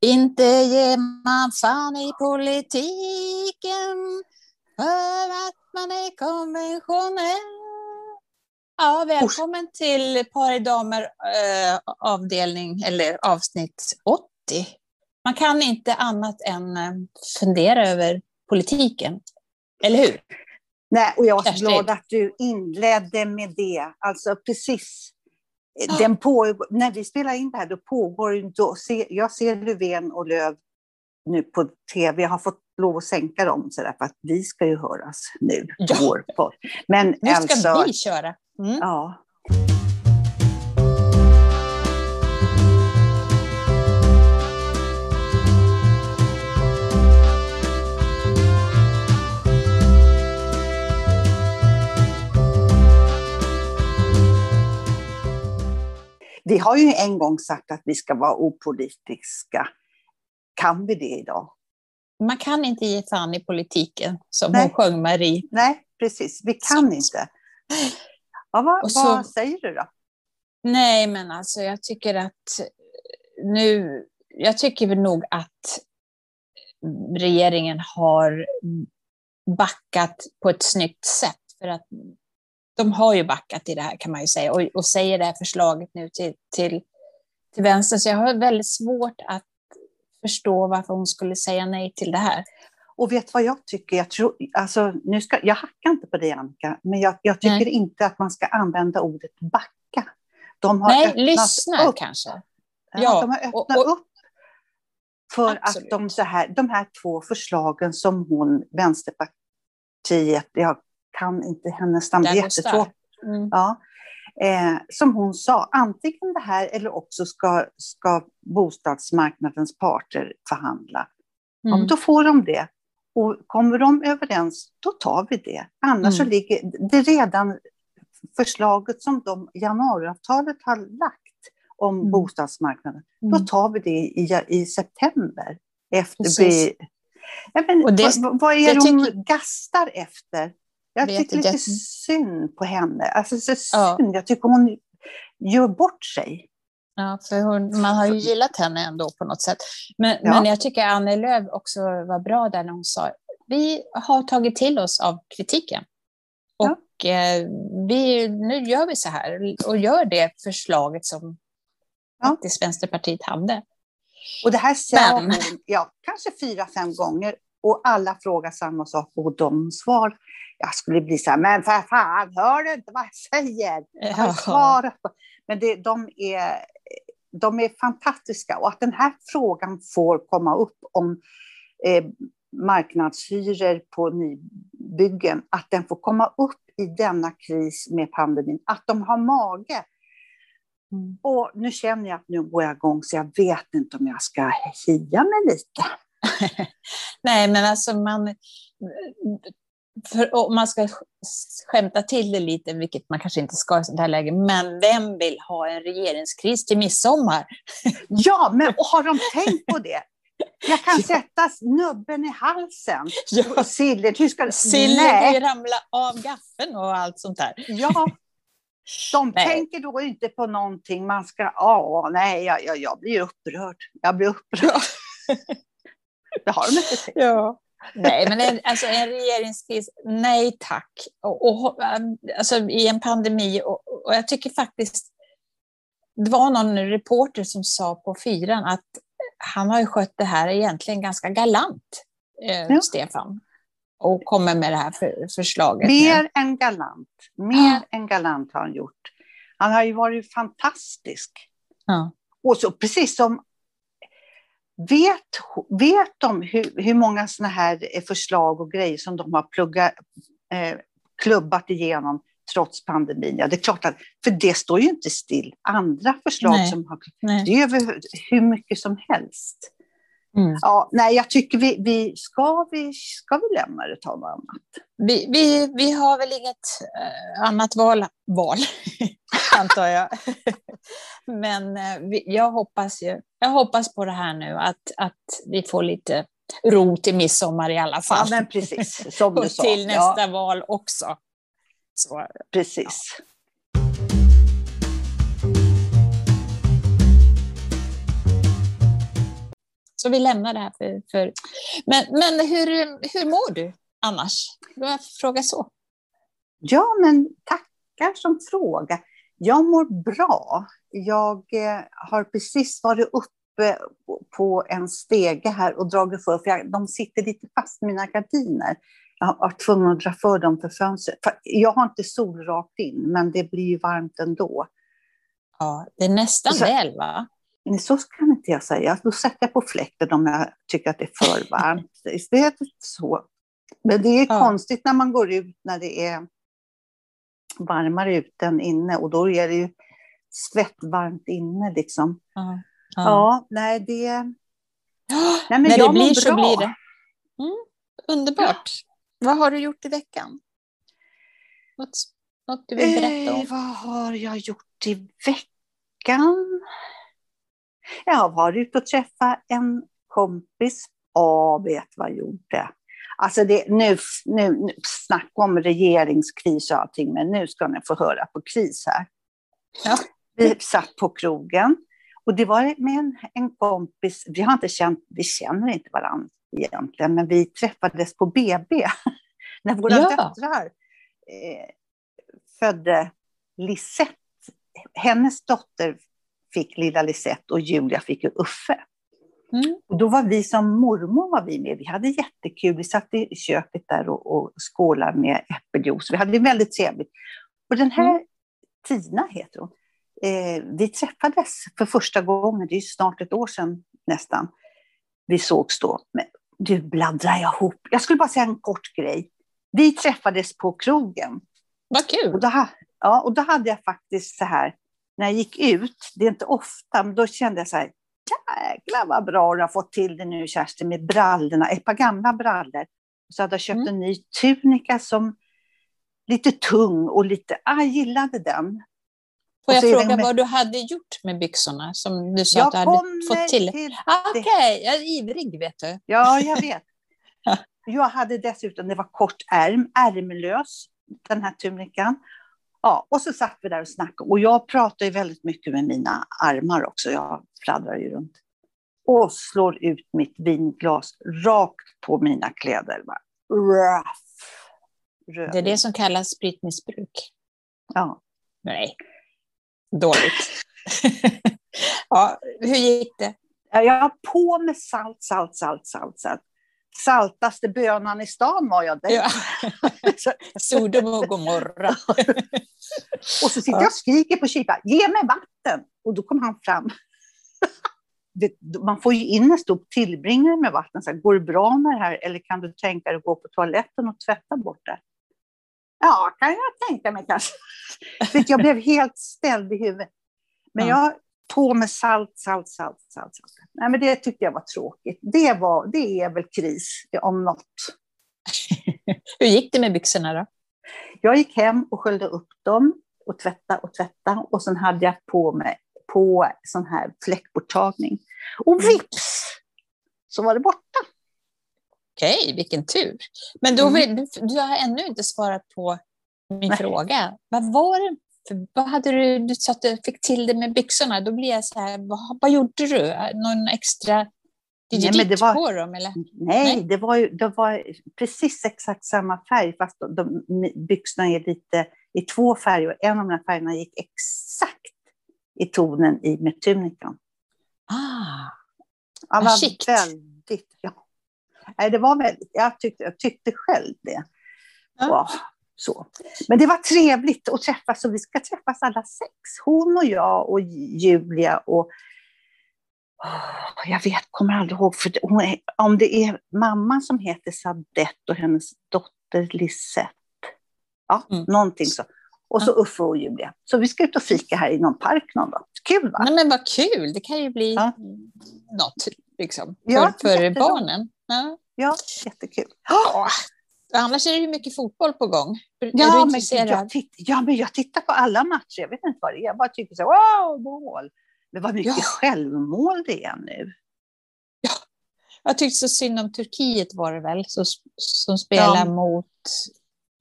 Inte ger man fan i politiken för att man är konventionell. Ja, välkommen till Par i damer eh, avdelning, eller avsnitt 80. Man kan inte annat än eh, fundera över politiken, eller hur? Nej, och jag är så glad att du inledde med det. Alltså precis. Den på, när vi spelar in det här, då pågår då se, Jag ser Löfven och Löv nu på tv. Jag har fått lov att sänka dem så där, för att vi ska ju höras nu. Ja. Vår podd. Men nu ska alltså, vi köra. Mm. Ja. Vi har ju en gång sagt att vi ska vara opolitiska. Kan vi det idag? Man kan inte ge fan i politiken, som Nej. hon sjöng Marie. Nej, precis. Vi kan så. inte. Ja, vad, så, vad säger du då? Nej, men alltså jag tycker att nu... Jag tycker nog att regeringen har backat på ett snyggt sätt. För att de har ju backat i det här kan man ju säga och, och säger det här förslaget nu till, till, till vänster. Så jag har väldigt svårt att förstå varför hon skulle säga nej till det här. Och vet vad jag tycker? Jag, tror, alltså, nu ska, jag hackar inte på det, Annika, men jag, jag tycker nej. inte att man ska använda ordet backa. De har nej, lyssna upp. kanske. Ja, ja, de har öppnat och, och, upp för absolut. att de, så här, de här två förslagen som hon, Vänsterpartiet, jag kan inte hennes namn, det är jättesvårt. Mm. Ja. Eh, som hon sa, antingen det här eller också ska, ska bostadsmarknadens parter förhandla. Mm. Ja, då får de det. Och kommer de överens, då tar vi det. Annars mm. så ligger det redan förslaget som de januariavtalet har lagt om mm. bostadsmarknaden, då mm. tar vi det i, i september. Efter vi, men, det, vad, vad, är det hon tycker... gastar efter? Jag tycker lite jag... synd på henne. Alltså, så synd. Ja. Jag tycker hon gör bort sig. Ja, för hon, man har ju gillat henne ändå på något sätt. Men, ja. men jag tycker Annie Lööf också var bra där när hon sa vi har tagit till oss av kritiken. Och ja. eh, vi, nu gör vi så här och gör det förslaget som ja. faktiskt Vänsterpartiet hade. Och det här sa hon ja, kanske fyra, fem gånger och alla frågar samma sak och de svar jag skulle bli så här, men för fan, hör du inte vad jag säger? Jag svarar på. Men det, de, är, de är fantastiska och att den här frågan får komma upp om eh, marknadshyror på nybyggen, att den får komma upp i denna kris med pandemin, att de har mage. Mm. Och nu känner jag att nu går jag igång så jag vet inte om jag ska hia mig lite. Nej, men alltså man, för, om man ska skämta till det lite, vilket man kanske inte ska i sånt här läge, men vem vill ha en regeringskris till midsommar? Ja, men har de tänkt på det? Jag kan sätta nubben i halsen. Ja. Ska... Sillet ramla av gaffeln och allt sånt där. Ja, de nej. tänker då inte på någonting. Man ska, ja, nej, jag, jag, jag blir upprörd. Jag blir upprörd. Det har de inte tänkt. Ja. Nej, men en, alltså en regeringskris, nej tack. Och, och, alltså, I en pandemi, och, och, jag tycker faktiskt, det var någon reporter som sa på fyran att han har ju skött det här egentligen ganska galant, eh, ja. Stefan. Och kommer med det här för, förslaget. Mer nu. än galant. Mer ja. än galant har han gjort. Han har ju varit fantastisk. Ja. Och så precis som Vet, vet de hur, hur många sådana här förslag och grejer som de har pluggat, eh, klubbat igenom trots pandemin? Ja, det är klart att, för det står ju inte still. Andra förslag nej, som har, nej. det är över hur mycket som helst. Mm. Ja, nej, jag tycker vi, vi, ska, vi ska vi lämna det ta något annat. Vi, vi, vi har väl inget uh, annat val, val antar jag. Men vi, jag, hoppas ju, jag hoppas på det här nu, att, att vi får lite ro till midsommar i alla fall. Ja, men precis, som du sa. Och till nästa ja. val också. Så, precis. Ja. Så vi lämnar det här för... för... Men, men hur, hur mår du annars? Jag fråga så. Ja, men tackar som fråga. Jag mår bra. Jag eh, har precis varit uppe på en stege här och dragit för, för jag, de sitter lite fast i mina gardiner. Jag har varit tvungen att dra för dem för fönstret. För jag har inte sol rakt in, men det blir ju varmt ändå. Ja, det är nästan så, väl va? Så kan inte jag säga. Då sätter jag på fläkten om jag tycker att det är för varmt. det är så. Men det är ja. konstigt när man går ut när det är varmare ute än inne och då är det ju svettvarmt inne liksom. Ja, ja. ja nej det... Nej, men när det blir så blir det. Mm, underbart. Vad har du gjort i veckan? Något, något du vill berätta om? Eh, vad har jag gjort i veckan? Jag har varit ute och träffat en kompis. Ja, vet vad jag gjorde? Alltså det, nu, nu, nu snack om regeringskris och allting, men nu ska ni få höra på kris här. Ja. Vi satt på krogen och det var med en, en kompis, vi har inte känt, vi känner inte varandra egentligen, men vi träffades på BB när våra ja. döttrar eh, födde Lisette. Hennes dotter fick lilla Lisette och Julia fick Uffe. Mm. Och då var vi som mormor var vi med. Vi hade jättekul. Vi satt i köket där och, och skålade med äppeljuice. Vi hade väldigt trevligt. Och den här mm. Tina heter hon. Eh, vi träffades för första gången, det är snart ett år sedan nästan. Vi sågs då. Men du bladdrar jag ihop. Jag skulle bara säga en kort grej. Vi träffades på krogen. Vad kul! Och då, ja, och då hade jag faktiskt så här, när jag gick ut, det är inte ofta, men då kände jag så här, jäklar vad bra du har fått till det nu Kerstin med brallorna, ett par gamla brallor. Så hade jag köpt mm. en ny tunika som lite tung och lite, ah, jag gillade den. Får jag fråga med... vad du hade gjort med byxorna som du sa jag att du hade fått till? till ah, Okej, okay. jag är ivrig vet du. Ja, jag vet. jag hade dessutom, det var kort ärm, ärmlös, den här tunikan. Ja, och så satt vi där och snackade. Och jag pratar ju väldigt mycket med mina armar också. Jag fladdrar ju runt. Och slår ut mitt vinglas rakt på mina kläder. Ruff. Det är det som kallas spritmissbruk. Ja. Nej, dåligt. ja, hur gick det? Jag har på med salt, salt, salt, salt, salt saltaste bönan i stan var jag. Där. Ja. Sodom och Gomorra. och så sitter jag och skriker på Kipa, ge mig vatten! Och då kom han fram. man får ju in en stor tillbringare med vatten. Så här, Går det bra med det här eller kan du tänka dig att gå på toaletten och tvätta bort det? Ja, kan jag tänka mig kanske. Jag blev helt ställd i huvudet. Men jag på med salt, salt, salt, salt. salt. Nej, men det tyckte jag var tråkigt. Det, var, det är väl kris om något. Hur gick det med byxorna då? Jag gick hem och sköljde upp dem och tvätta och tvätta och sen hade jag på mig på sån här fläckborttagning. Och mm. vips så var det borta. Okej, vilken tur. Men då, mm. du, du har ännu inte svarat på min Nej. fråga. Vad var det för vad hade du, du sa att du fick till det med byxorna, då blir jag så här, vad, vad gjorde du? Någon extra nej, men det var, på dem? Eller? Nej, nej, Det, var ju, det var precis exakt samma färg, fast de, de, byxorna är lite i två färger. En av de här färgerna gick exakt i tonen i med tunikan. Ah, ja, vad chict. väldigt, ja. Nej, det var väldigt, jag tyckte, jag tyckte själv det. Ja. Wow. Så. Men det var trevligt att träffas och vi ska träffas alla sex. Hon och jag och Julia och jag vet, kommer aldrig ihåg, för är, om det är mamman som heter Sadette och hennes dotter Lisette. Ja, mm. någonting så. Och så Uffe och Julia. Så vi ska ut och fika här i någon park någon dag. Kul va? Nej, men vad kul, det kan ju bli ja. något liksom, för, ja, för barnen. Ja. ja, jättekul. Oh, Annars är det ju mycket fotboll på gång. Ja, men jag, titt, ja, men jag tittar på alla matcher. Jag vet inte vad det är. Jag bara tycker så wow, mål. Men vad mycket ja. självmål det är nu. Ja, jag tyckte så synd om Turkiet var det väl, så, som spelar ja. mot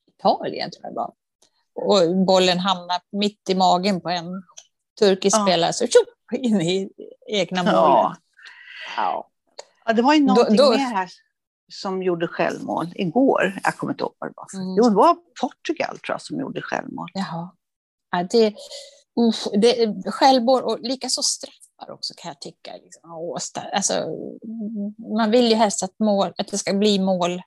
Italien tror jag var. Och bollen hamnar mitt i magen på en turkisk ja. spelare, så tjup, in i egna målen. Ja. ja. Ja, det var ju någonting då, då... mer här som gjorde självmål igår. Jag kommer inte ihåg vad det var. Mm. Jo, det var Portugal tror jag som gjorde självmål. Jaha. Ja, det, uff, det, självmål och likaså straffar också kan jag tycka. Liksom. Alltså, man vill ju helst att, mål, att det ska bli mål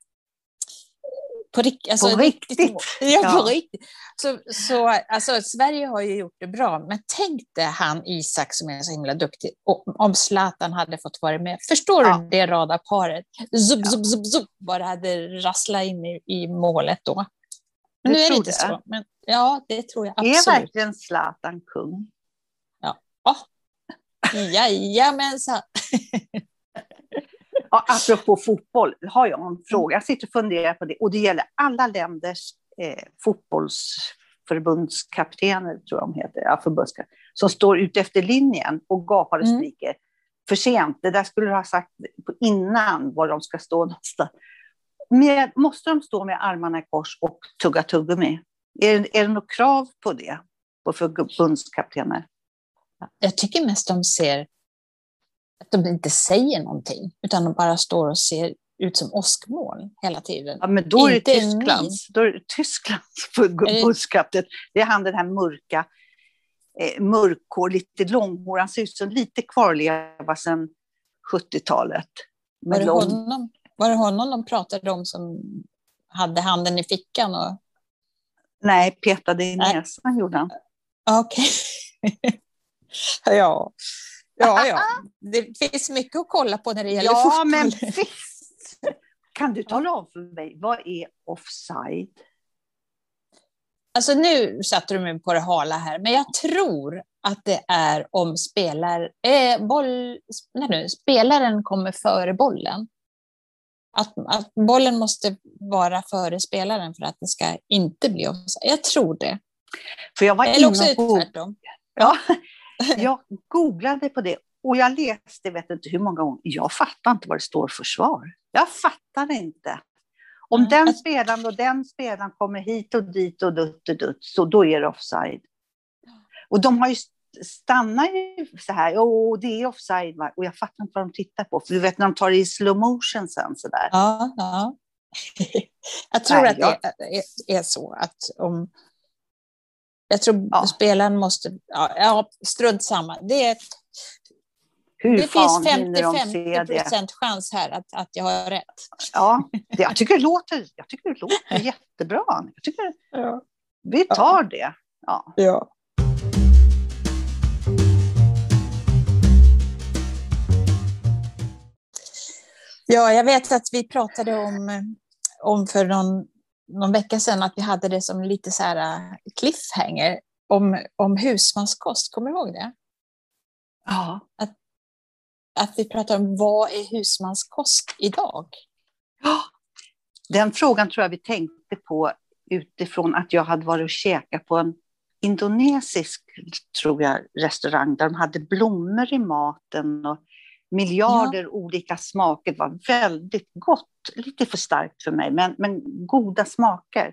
på, rikt, alltså, på riktigt. riktigt ja, ja, på riktigt. Så, så, alltså, Sverige har ju gjort det bra, men tänk dig han Isak som är så himla duktig, och, om Zlatan hade fått vara med. Förstår ja. du det radarparet? Zup, ja. zup, zup, zup, bara hade rasslat in i, i målet då. Men nu är det inte det. så. Men, ja, det tror jag absolut. Är verkligen Zlatan kung? Ja. Oh. Jajamensan. Ja, apropå fotboll har jag en fråga. Jag sitter och funderar på det. Och det gäller alla länders eh, fotbollsförbundskaptener, tror jag de heter, ja, som står ute efter linjen och gapar och mm. skriker. Mm. För sent, det där skulle du ha sagt innan var de ska stå någonstans. Med, måste de stå med armarna i kors och tugga tuggummi? Är, är det något krav på det, på förbundskaptener? Jag tycker mest de ser att de inte säger någonting, utan de bara står och ser ut som åskmoln hela tiden. Ja, men då är det Tysklands, då är det Tysklands förbundskapten. Det är han den här mörka, eh, mörkhår, lite långhår. Han ser ut som lite kvarleva sedan 70-talet. Var, det honom, var det honom de pratade om som hade handen i fickan? Och... Nej, petade i näsan gjorde han. Okej. Okay. ja. Ja, ja. Det finns mycket att kolla på när det gäller ja, fotboll. Ja, men visst. Kan du tala om för mig, vad är offside? Alltså nu satte du mig på det hala här, men jag tror att det är om spelar, eh, boll, nej nu, spelaren kommer före bollen. Att, att bollen måste vara före spelaren för att det ska inte bli offside. Jag tror det. För jag var Eller också tvärtom. Ja, jag googlade på det och jag läste, vet inte hur många gånger, jag fattar inte vad det står för svar. Jag fattar inte. Om mm. den spelaren och den spelaren kommer hit och dit och dutt och dutt, så då är det offside. Och de har ju stannat ju så här, och det är offside, och jag fattar inte vad de tittar på, för du vet när de tar det i slow motion sen så där. Ja, ja. jag tror Nej, att jag... det är, är så att om jag tror ja. spelaren måste... Ja, ja, strunt samma. Det, Hur det finns 50-50 procent chans här att, att jag har rätt. Ja, det, jag, tycker det låter, jag tycker det låter jättebra. Jag tycker, ja. Vi tar det. Ja. ja. Ja, jag vet att vi pratade om, om för någon någon vecka sedan att vi hade det som lite så här äh, cliffhanger om, om husmanskost. Kommer du ihåg det? Ja. Att, att vi pratar om vad är husmanskost idag? Ja, den frågan tror jag vi tänkte på utifrån att jag hade varit och käkat på en indonesisk tror jag, restaurang där de hade blommor i maten och miljarder ja. olika smaker. Det var väldigt gott, lite för starkt för mig, men, men goda smaker.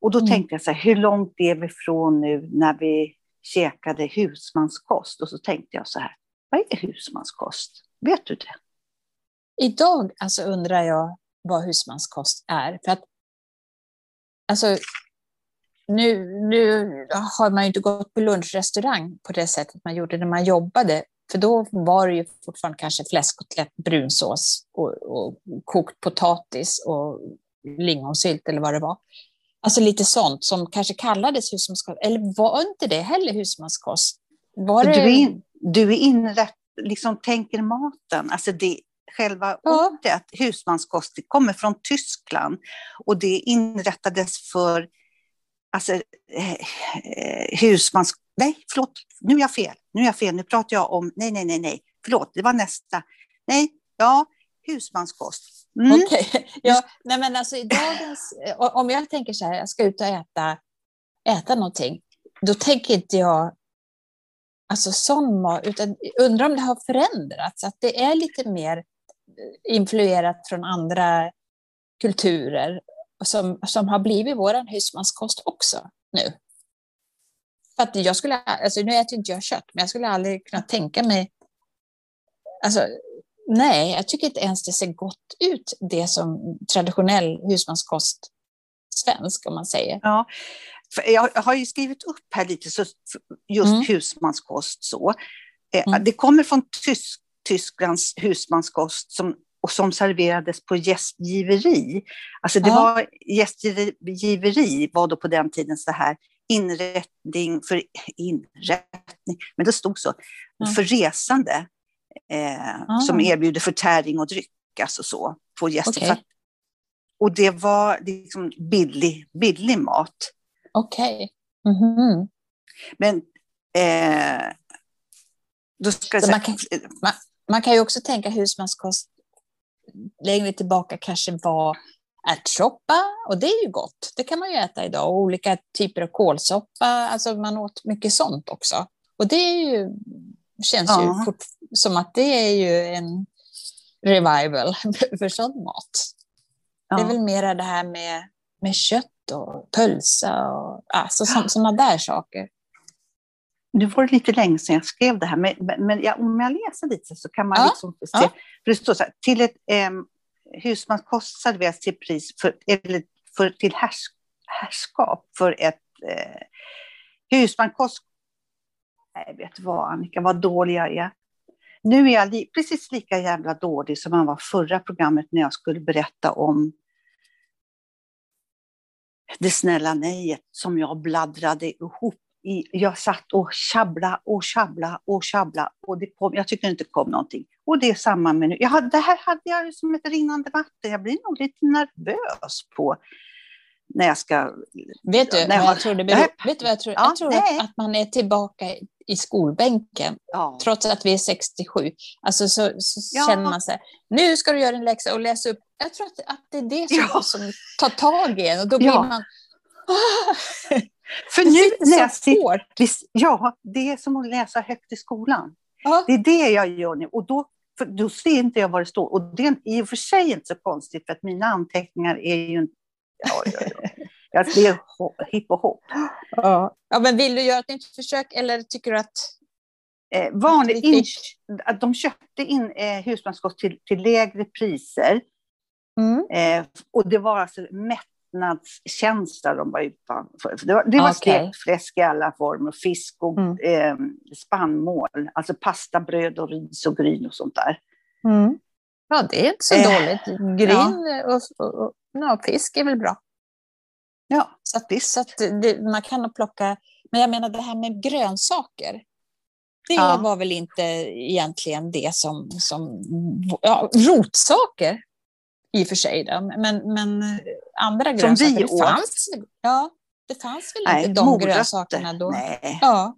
Och då mm. tänkte jag så här, hur långt är vi från nu när vi käkade husmanskost? Och så tänkte jag så här, vad är husmanskost? Vet du det? Idag alltså undrar jag vad husmanskost är. För att, alltså, nu, nu har man ju inte gått på lunchrestaurang på det sättet man gjorde när man jobbade för då var det ju fortfarande kanske fläskkotlett, brunsås och, och kokt potatis och lingonsylt eller vad det var. Alltså lite sånt som kanske kallades husmanskost, eller var inte det heller husmanskost? Var det... du, är in, du är inrätt, liksom tänker maten, alltså det, själva ja. ordet husmanskost det kommer från Tyskland och det inrättades för alltså, eh, eh husmans... Nej, förlåt, nu är jag fel. Nu är jag fel, nu pratar jag om... Nej, nej, nej, nej. Förlåt, det var nästa. Nej, ja, husmanskost. Mm. Okej, okay. ja, nej men alltså i dagens... Om jag tänker så här, jag ska ut och äta, äta någonting, då tänker inte jag alltså sån mat, utan undrar om det har förändrats, att det är lite mer influerat från andra kulturer som, som har blivit vår husmanskost också nu. För att jag skulle, alltså nu äter inte jag kött, men jag skulle aldrig kunna tänka mig... Alltså, Nej, jag tycker inte ens det ser gott ut, det som traditionell husmanskost svensk, om man säger. Ja, jag har ju skrivit upp här lite, så just mm. husmanskost så. Eh, mm. Det kommer från Tysk, Tysklands husmanskost som, och som serverades på gästgiveri. Alltså det ja. var gästgiveri var då på den tiden så här inrättning för inrättning, men det stod så, mm. för resande eh, ah. som erbjuder förtäring och dryck, alltså så, på gäster. Okay. och det var liksom billig, billig mat. Okej. Okay. Mm -hmm. Men eh, då ska man, kan, man, man, kan ju också tänka husmanskost längre tillbaka kanske var ärtsoppa och det är ju gott. Det kan man ju äta idag. Och olika typer av kålsoppa, alltså man åt mycket sånt också. Och det är ju, känns ja. ju som att det är ju en revival för sån mat. Ja. Det är väl mera det här med, med kött och pölsa och alltså, sådana där saker. Nu var det lite länge sedan jag skrev det här, men, men ja, om jag läser lite så kan man ja. liksom se. Ja. För det står så här, till ett eh, husmanskost serveras till pris för, eller för, till härs, härskap för ett eh, husmankost. Nej, vet vad Annika, vad dålig jag är. Nu är jag li precis lika jävla dålig som man var förra programmet när jag skulle berätta om det snälla nejet som jag bladdrade ihop. I, jag satt och tjabbla och tjabbla och tjabbla och det kom, jag tycker inte det kom någonting. Och det är samma med nu. Jag, det här hade jag som ett rinnande vatten. Jag blir nog lite nervös på när jag ska... Vet du vad jag tror det beror Vet du vad jag tror? Ja, jag tror att, att, man är tillbaka i skolbänken, ja. trots att vi är 67. Alltså så, så ja. känner man sig, nu ska du göra en läxa och läsa upp. Jag tror att, att det är det som, som tar tag i en och då blir man... För nu sitter, ja, det är som att läsa högt i skolan. Det är det jag gör nu och då, då ser inte jag vad det står. Och det är i och för sig inte så konstigt för att mina anteckningar är ju... Ja, ja, ja. Jag ser hipp och hopp. Ja. ja, men vill du göra ett nytt försök eller tycker du att... Eh, vanligt, in, att de köpte in eh, husmanskost till, till lägre priser. Mm. Eh, och det var alltså mättnadskänsla de var utan för. Det var, det var okay. stekt fläsk i alla former, fisk och mm. eh, spannmål, alltså pasta, bröd och ris och gryn och sånt där. Mm. Ja, det är inte så eh, dåligt. Gryn ja. och, och, och ja, fisk är väl bra. Ja, så att, så att det, man kan nog plocka... Men jag menar det här med grönsaker. Det ja. var väl inte egentligen det som... som ja, rotsaker i och för sig, då. Men, men andra grönsaker. Som vi åt. Fanns, ja, det fanns väl Nej, inte de morötter. grönsakerna då? Nej. Ja.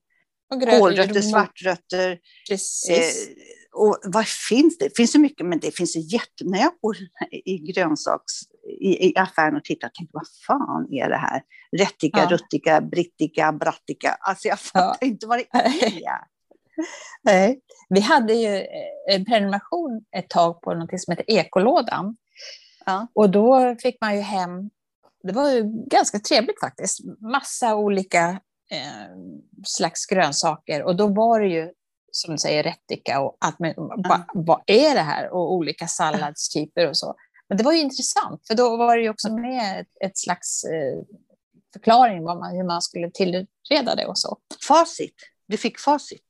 Kålrötter, svartrötter. Precis. Eh, och vad finns det? Det finns så mycket, men det finns jätte... När jag går i grönsaks i, i affären och tittar och tänkte, vad fan är det här? Rättika, ja. ruttika, brittika, brattika. Alltså jag fattar ja. inte vad det är. Nej. Vi hade ju en prenumeration ett tag på något som heter Ekolådan. Ja. Och då fick man ju hem, det var ju ganska trevligt faktiskt, massa olika eh, slags grönsaker. Och då var det ju som du säger, rättika och allt med, mm. vad är det här? Och olika salladstyper och så. Men det var ju intressant, för då var det ju också med ett, ett slags eh, förklaring vad man, hur man skulle tillreda det och så. Facit. Du fick facit.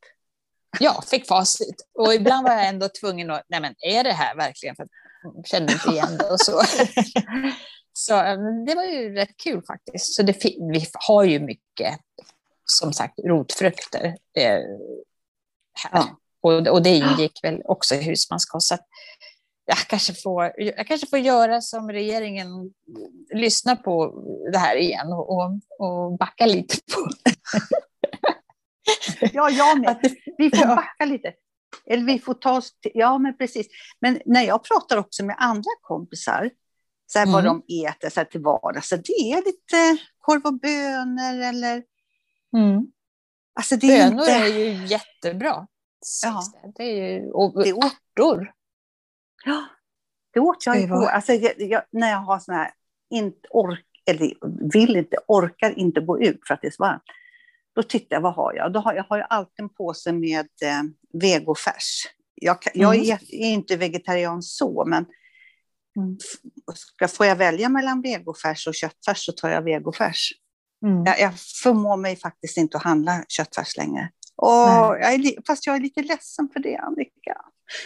Ja, fick facit. Och ibland var jag ändå tvungen att, nej men är det här verkligen? För kände inte igen det och så. Så eh, det var ju rätt kul faktiskt. Så det, vi har ju mycket, som sagt, rotfrukter eh, här. Ja. Och, och det ingick väl också i husmanskost jag kanske, får, jag kanske får göra som regeringen, lyssna på det här igen och, och, och backa lite på. ja, jag med. Vi får backa lite. Eller vi får ta oss till, ja men precis. Men när jag pratar också med andra kompisar, så här, mm. vad de äter så här, till vardags, så det är lite korv och bönor eller... Mm. Alltså, det är bönor inte... är ju jättebra. Ja. Det är ju, och ärtor. Ja, det åt jag igår. Alltså, jag, jag, när jag har såna här, inte ork, eller vill inte, orkar inte gå ut för att det är så varmt. Då tittar jag, vad har jag? Då har, jag har ju alltid en påse med eh, vegofärs Jag, jag mm. är, är, inte vegetarian så, men mm. ska, får jag välja mellan vegofärs och köttfärs så tar jag vegofärs. Mm. Jag, jag förmår mig faktiskt inte att handla köttfärs längre. Och jag är, fast jag är lite ledsen för det, Annika.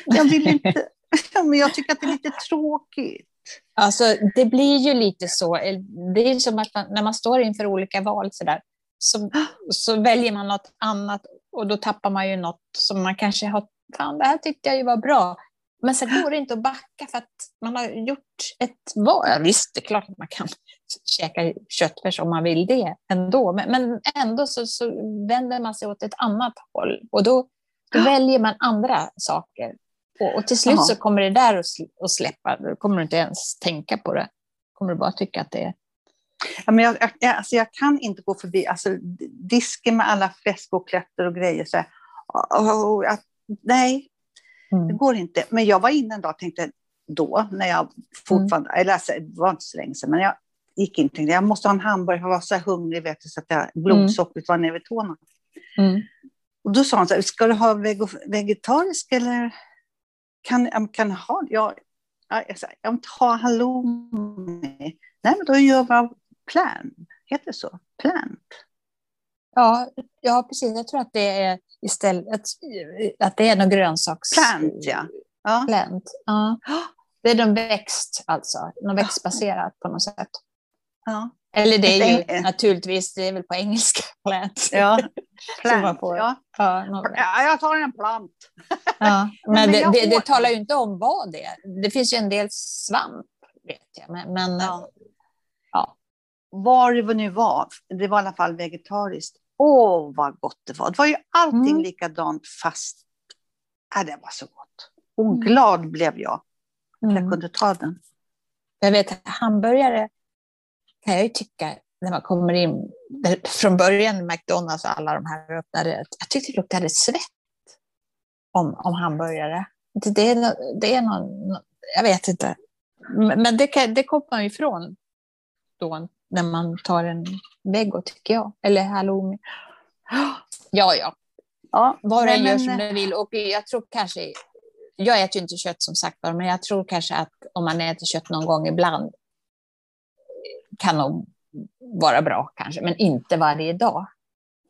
Jag vill inte, men jag tycker att det är lite tråkigt. Alltså, det blir ju lite så. Det är som att man, när man står inför olika val så, där, så, så väljer man något annat och då tappar man ju något som man kanske har, fan det här tyckte jag ju var bra. Men sen går det inte att backa för att man har gjort ett val. Ja, visst, det är klart att man kan käka köttfärs om man vill det ändå. Men, men ändå så, så, vänder man sig åt ett annat håll och då, då väljer man andra saker. Och, och till slut Aha. så kommer det där att släppa. Då kommer du inte ens tänka på det. kommer du bara tycka att det är Ja, men jag, jag, alltså jag kan inte gå förbi alltså, disken med alla fläskoklätter och grejer. Så här. Och, och, nej, mm. det går inte. Men jag var inne en dag och tänkte då, när jag fortfarande, mm. eller alltså, det var inte så länge sedan, men jag gick in och tänkte jag måste ha en hamburgare, jag var så hungrig vet du, så att jag, blodsockret var nere vid tårna. Mm. Och då sa han så här, ska du ha vegetarisk eller kan, kan ha, jag, jag, jag vill inte ha halloumi. Nej, men då gör vi av plant. Heter det så? Plant? Ja, ja, precis. Jag tror att det är istället att det är någon grönsaks... Plant, ja. ja. Plant, ja. Det är någon växt, alltså. Något växtbaserat på något sätt. Ja. Eller det är ju naturligtvis, det är väl på engelska, plant. Ja, plant. Får, ja. Ja, jag tar en plant. Ja, men, men det, det, det, talar ju inte om vad det är. Det finns ju en del svamp, vet jag. Men, men ja. Var det nu var, det var i alla fall vegetariskt. Åh, vad gott det var. Det var ju allting mm. likadant, fast äh, det var så gott. Och mm. glad blev jag. Mm. Jag kunde ta den. Jag vet, hamburgare kan jag ju tycka, när man kommer in, från början McDonalds och alla de här öppnade, jag tyckte det luktade svett om, om hamburgare. Det, det, är, det är någon, jag vet inte. Men det, kan, det kommer man ifrån då när man tar en vego, tycker jag. Eller halloumi. Ja, ja. ja Var och en gör som den vill. Och jag tror kanske, jag äter ju inte kött som sagt men jag tror kanske att om man äter kött någon gång ibland kan nog vara bra kanske, men inte varje dag.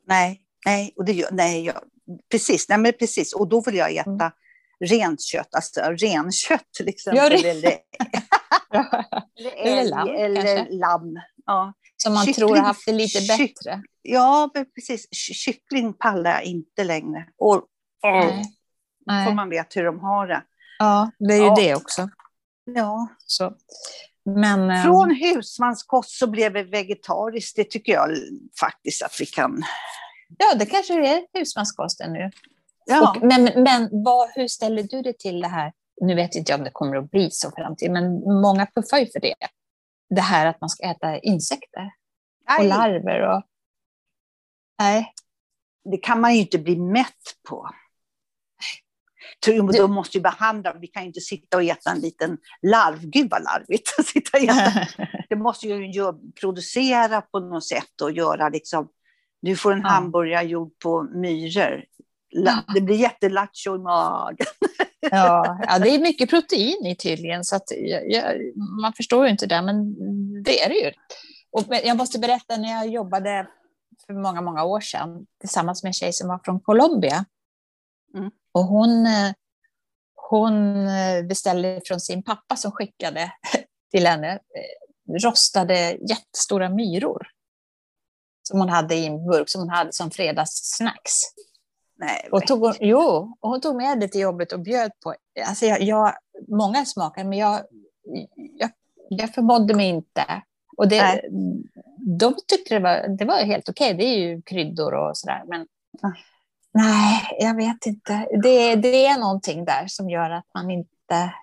Nej, nej, och det, nej jag, precis, nej men precis, och då vill jag äta mm. rent kött, alltså renkött till exempel. Ja, det... eller, eller lamm, eller lamm. Ja. Som man Kyckling, tror har haft det lite bättre. Ja, precis. Kyckling pallar jag inte längre. Och, och nej. får man vet hur de har det. Ja, det är ju ja. det också. Ja. Så. Men, eh, Från husmanskost så blev det vegetariskt. Det tycker jag faktiskt att vi kan. Ja, det kanske är husmanskosten nu. Ja. Och, men men vad, hur ställer du dig till det här? Nu vet inte jag om det kommer att bli så framtiden, men många puffar ju för det. Det här att man ska äta insekter Nej. och larver. Och... Nej. Det kan man ju inte bli mätt på. Då måste vi behandla, vi kan ju inte sitta och äta en liten larv. Gud vad larvigt att sitta och äta. Det måste ju producera på något sätt och göra liksom, du får en ja. hamburgare gjord på myror. Det blir jättelattjo i magen. Ja, ja, det är mycket protein i tydligen, så att jag, man förstår ju inte det, men det är det ju. Och jag måste berätta, när jag jobbade för många, många år sedan tillsammans med en tjej som var från Colombia, Mm. Och hon, eh, hon eh, beställde från sin pappa som skickade till henne eh, rostade jättestora myror. Som hon hade i en burk som hon hade som fredagssnacks. Nej, och tog hon, jo, och hon tog med det till jobbet och bjöd på. Alltså jag, jag, många smakar, men jag, jag, jag förmådde mig inte. Och det, de tyckte det var, det var helt okej, okay. det är ju kryddor och sådär. Men Nej, jag vet inte. Det, det är någonting där som gör att man inte...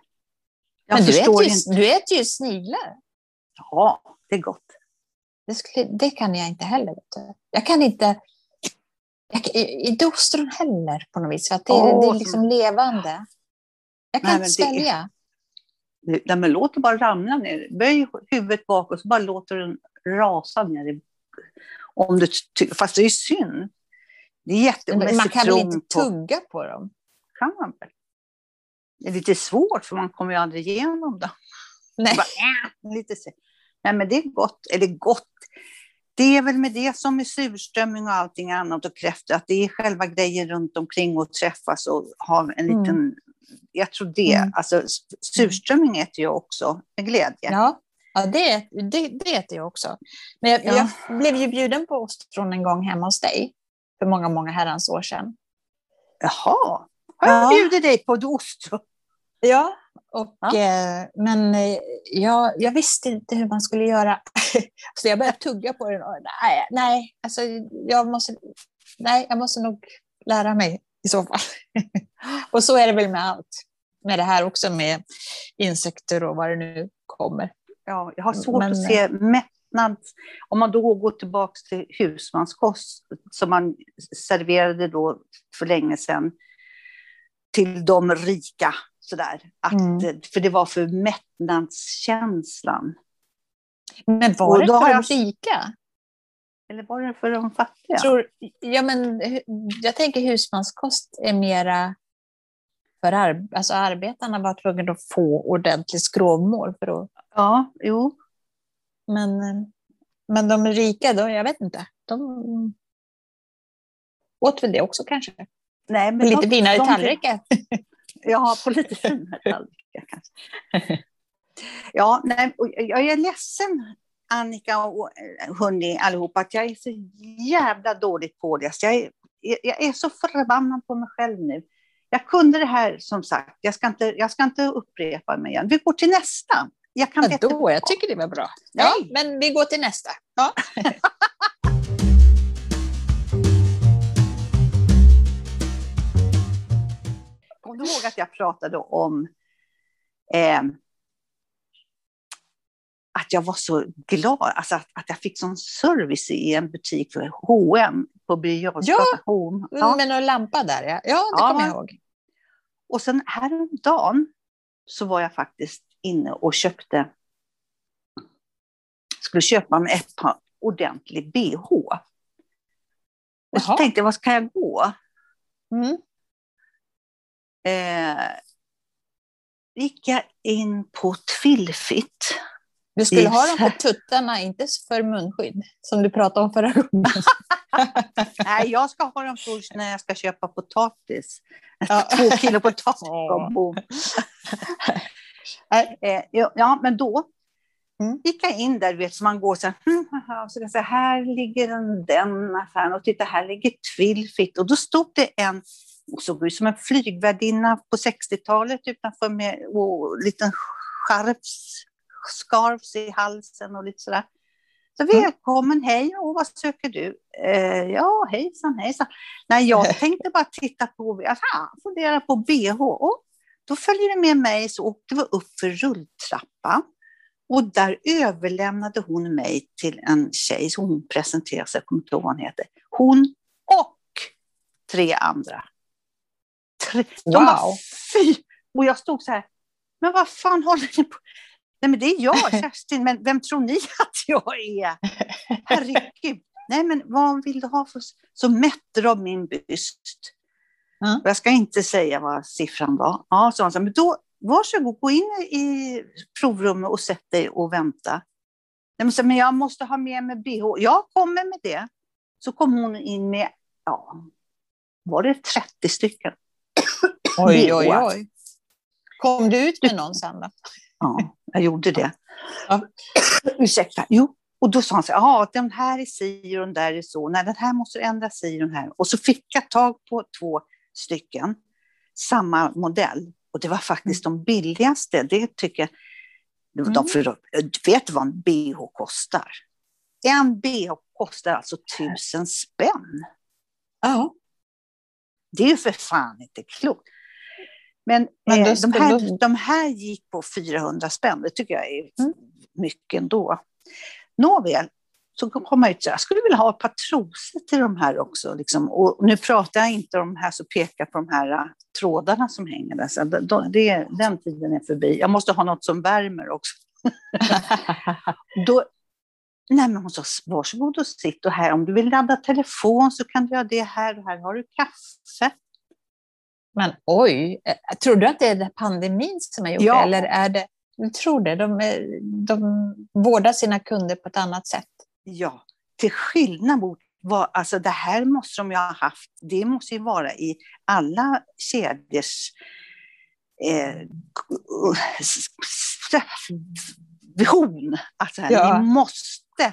Jag Men du äter, ju, inte. du äter ju sniglar. Ja, det är gott. Det, skulle, det kan jag inte heller. Vet du. Jag kan inte... Inte ostron heller på något vis, för att det, oh, det är liksom levande. Jag kan nej, inte svälja. Det, nej, men låt det bara ramla ner. Böj huvudet bakåt och så bara låter den rasa ner. Om du, fast det är synd. Det är jätte, man kan väl inte tugga på dem? Kan man väl? Det är lite svårt för man kommer ju aldrig igenom dem. Nej. Bara, äh, lite. Nej, men det är gott. Eller gott. Det är väl med det som med surströmming och allting annat och kräftor, att det är själva grejen runt omkring och träffas och ha en liten... Mm. Jag tror det. Mm. Alltså, surströmming äter jag också med glädje. Ja, ja det, det, det äter jag också. Men jag, ja. jag blev ju bjuden på ostron en gång hemma hos dig för många, många herrans år sedan. Jaha, har jag ja. bjudit dig på ostron? Ja, och, ja. Eh, men eh, jag, jag visste inte hur man skulle göra. så jag började tugga på den. Och, nej, nej, alltså, jag, måste, nej, jag måste nog lära mig i så fall. och så är det väl med allt. Med det här också med insekter och vad det nu kommer. Ja, jag har svårt men, att se mättnad. Om man då går tillbaka till husmanskost som man serverade då för länge sedan till de rika Sådär. Att, mm. För det var för mättnadskänslan. Men var det för de rika? Eller var det för de fattiga? Tror, ja, men, jag tänker husmanskost är mera för ar alltså, arbetarna var tvungna att få ordentligt skrovmål. För att... Ja, jo. Men, men de rika, då, jag vet inte. De åt väl det också kanske? Nej, men lite finare tallrikar. Ja, på lite finare tallrikar kanske. Ja, nej, jag är ledsen Annika och eh, hörni allihop att jag är så jävla dåligt påläst. Jag är, jag är så förbannad på mig själv nu. Jag kunde det här som sagt. Jag ska inte, jag ska inte upprepa mig igen. Vi går till nästa. Jag kan ja, då, jag tycker det var bra. Ja, men vi går till nästa. Ja. att jag pratade om eh, att jag var så glad, alltså att, att jag fick sån service i en butik för H&M på Birger Ja, ja, med någon lampa där ja. Ja, det ja. kommer jag ihåg. Och sen häromdagen så var jag faktiskt inne och köpte, skulle köpa mig ett par ordentlig bh. Och så tänkte jag, vad ska jag gå? Mm eh, gick jag in på Twillfit. Du skulle ha dem på tuttarna, inte för munskydd, som du pratade om förra gången. Nej, jag ska ha dem först när jag ska köpa potatis. Ja. Två kilo potatis. eh, ja, men då mm. gick jag in där, vet, så man går så här, hmm, så jag säga, här ligger den, den affären och titta, här ligger Twillfit. Och då stod det en och såg ut som en flygvärdinna på 60-talet utanför med och liten skärfs, scarfs i halsen och lite sådär. Så mm. välkommen, hej, och vad söker du? Eh, ja, hejsan, hejsan. Nej, jag tänkte bara titta på, aha, fundera på bh. Och då följer det med mig så åkte vi upp för rulltrappan. Och där överlämnade hon mig till en tjej, så hon presenterade sig, jag kommer inte ihåg vad hon heter. Hon och tre andra Tre, wow. De bara, fy! Och jag stod så här, men vad fan håller ni på Nej, men det är jag, Kerstin, men vem tror ni att jag är? Herregud. Nej, men vad vill du ha för... Så mätte de min byst. Mm. Jag ska inte säga vad siffran var. Ja, så han men då, varsågod, gå in i provrummet och sätt dig och vänta. Nej, men, men jag måste ha med mig bh. Jag kommer med det. Så kom hon in med, ja, var det 30 stycken? Oj, oj, oj. Kom du ut med någon sen då? Ja, jag gjorde det. Ja. Ursäkta. Jo, och då sa han så här, ja, den här är si och den där är så. Nej, den här måste ändras si den här. Och så fick jag tag på två stycken, samma modell. Och det var faktiskt de billigaste. Det tycker jag. Mm. De, för, vet du vad en bh kostar? En bh kostar alltså tusen spänn. Ja. Det är ju för fan inte klokt. Men, Men eh, de, här, de här gick på 400 spänn, det tycker jag är mm. mycket ändå. Nåväl, så kom jag ut jag skulle vilja ha ett par trosor till de här också. Liksom. Och nu pratar jag inte om de här som pekar på de här uh, trådarna som hänger där. Så det, det, den tiden är förbi. Jag måste ha något som värmer också. Då, nej men hon sa, varsågod och sitt och här, om du vill ladda telefon så kan du göra det här och här har du kaffe. Men oj, eh, tror du att det är pandemin som har gjort ja. det? Eller är det, du tror det? De, de vårdar sina kunder på ett annat sätt? Ja, till skillnad mot vad, alltså det här måste de ju ha haft, det måste ju vara i alla kedjors eh, vision. Alltså, ja. ni, måste,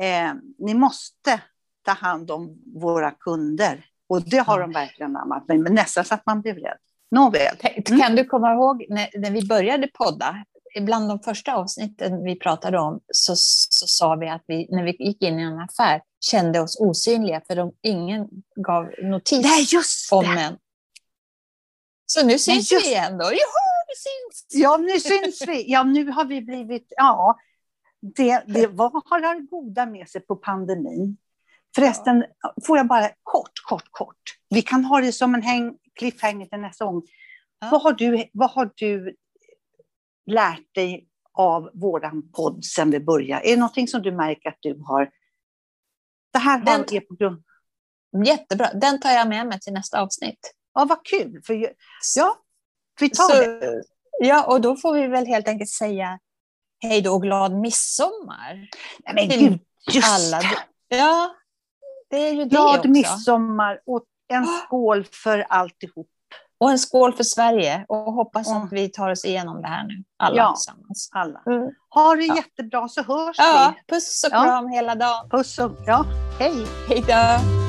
eh, ni måste ta hand om våra kunder. Och det har de verkligen anammat, men nästan så att man blev rädd. Nåväl. Mm. Kan du komma ihåg när, när vi började podda, bland de första avsnitten vi pratade om så, så sa vi att vi, när vi gick in i en affär, kände oss osynliga för de, ingen gav notis Nej, just om en. Så nu syns just... vi igen då. Joho, vi syns! Ja, nu syns vi. Ja, nu har vi blivit... Ja, det, det vad har det goda med sig på pandemin? Förresten, får jag bara kort, kort, kort. Vi kan ha det som en häng, cliffhanger till nästa gång. Ja. Vad, har du, vad har du lärt dig av våran podd sedan vi började? Är det någonting som du märker att du har det här har den, är på grund... Jättebra, den tar jag med mig till nästa avsnitt. Ja, vad kul. För, ja, vi tar Så, det. Ja, och då får vi väl helt enkelt säga hej då och glad midsommar. Nej, men gud, just alla. det. Ja, det är ju glad också. Midsommar och en skål för alltihop. Och en skål för Sverige och hoppas mm. att vi tar oss igenom det här nu, alla ja, tillsammans. Alla. Mm. Ha det ja. jättebra så hörs ja, vi. Puss och kram ja. hela dagen. Puss och ja, hej. Hej då.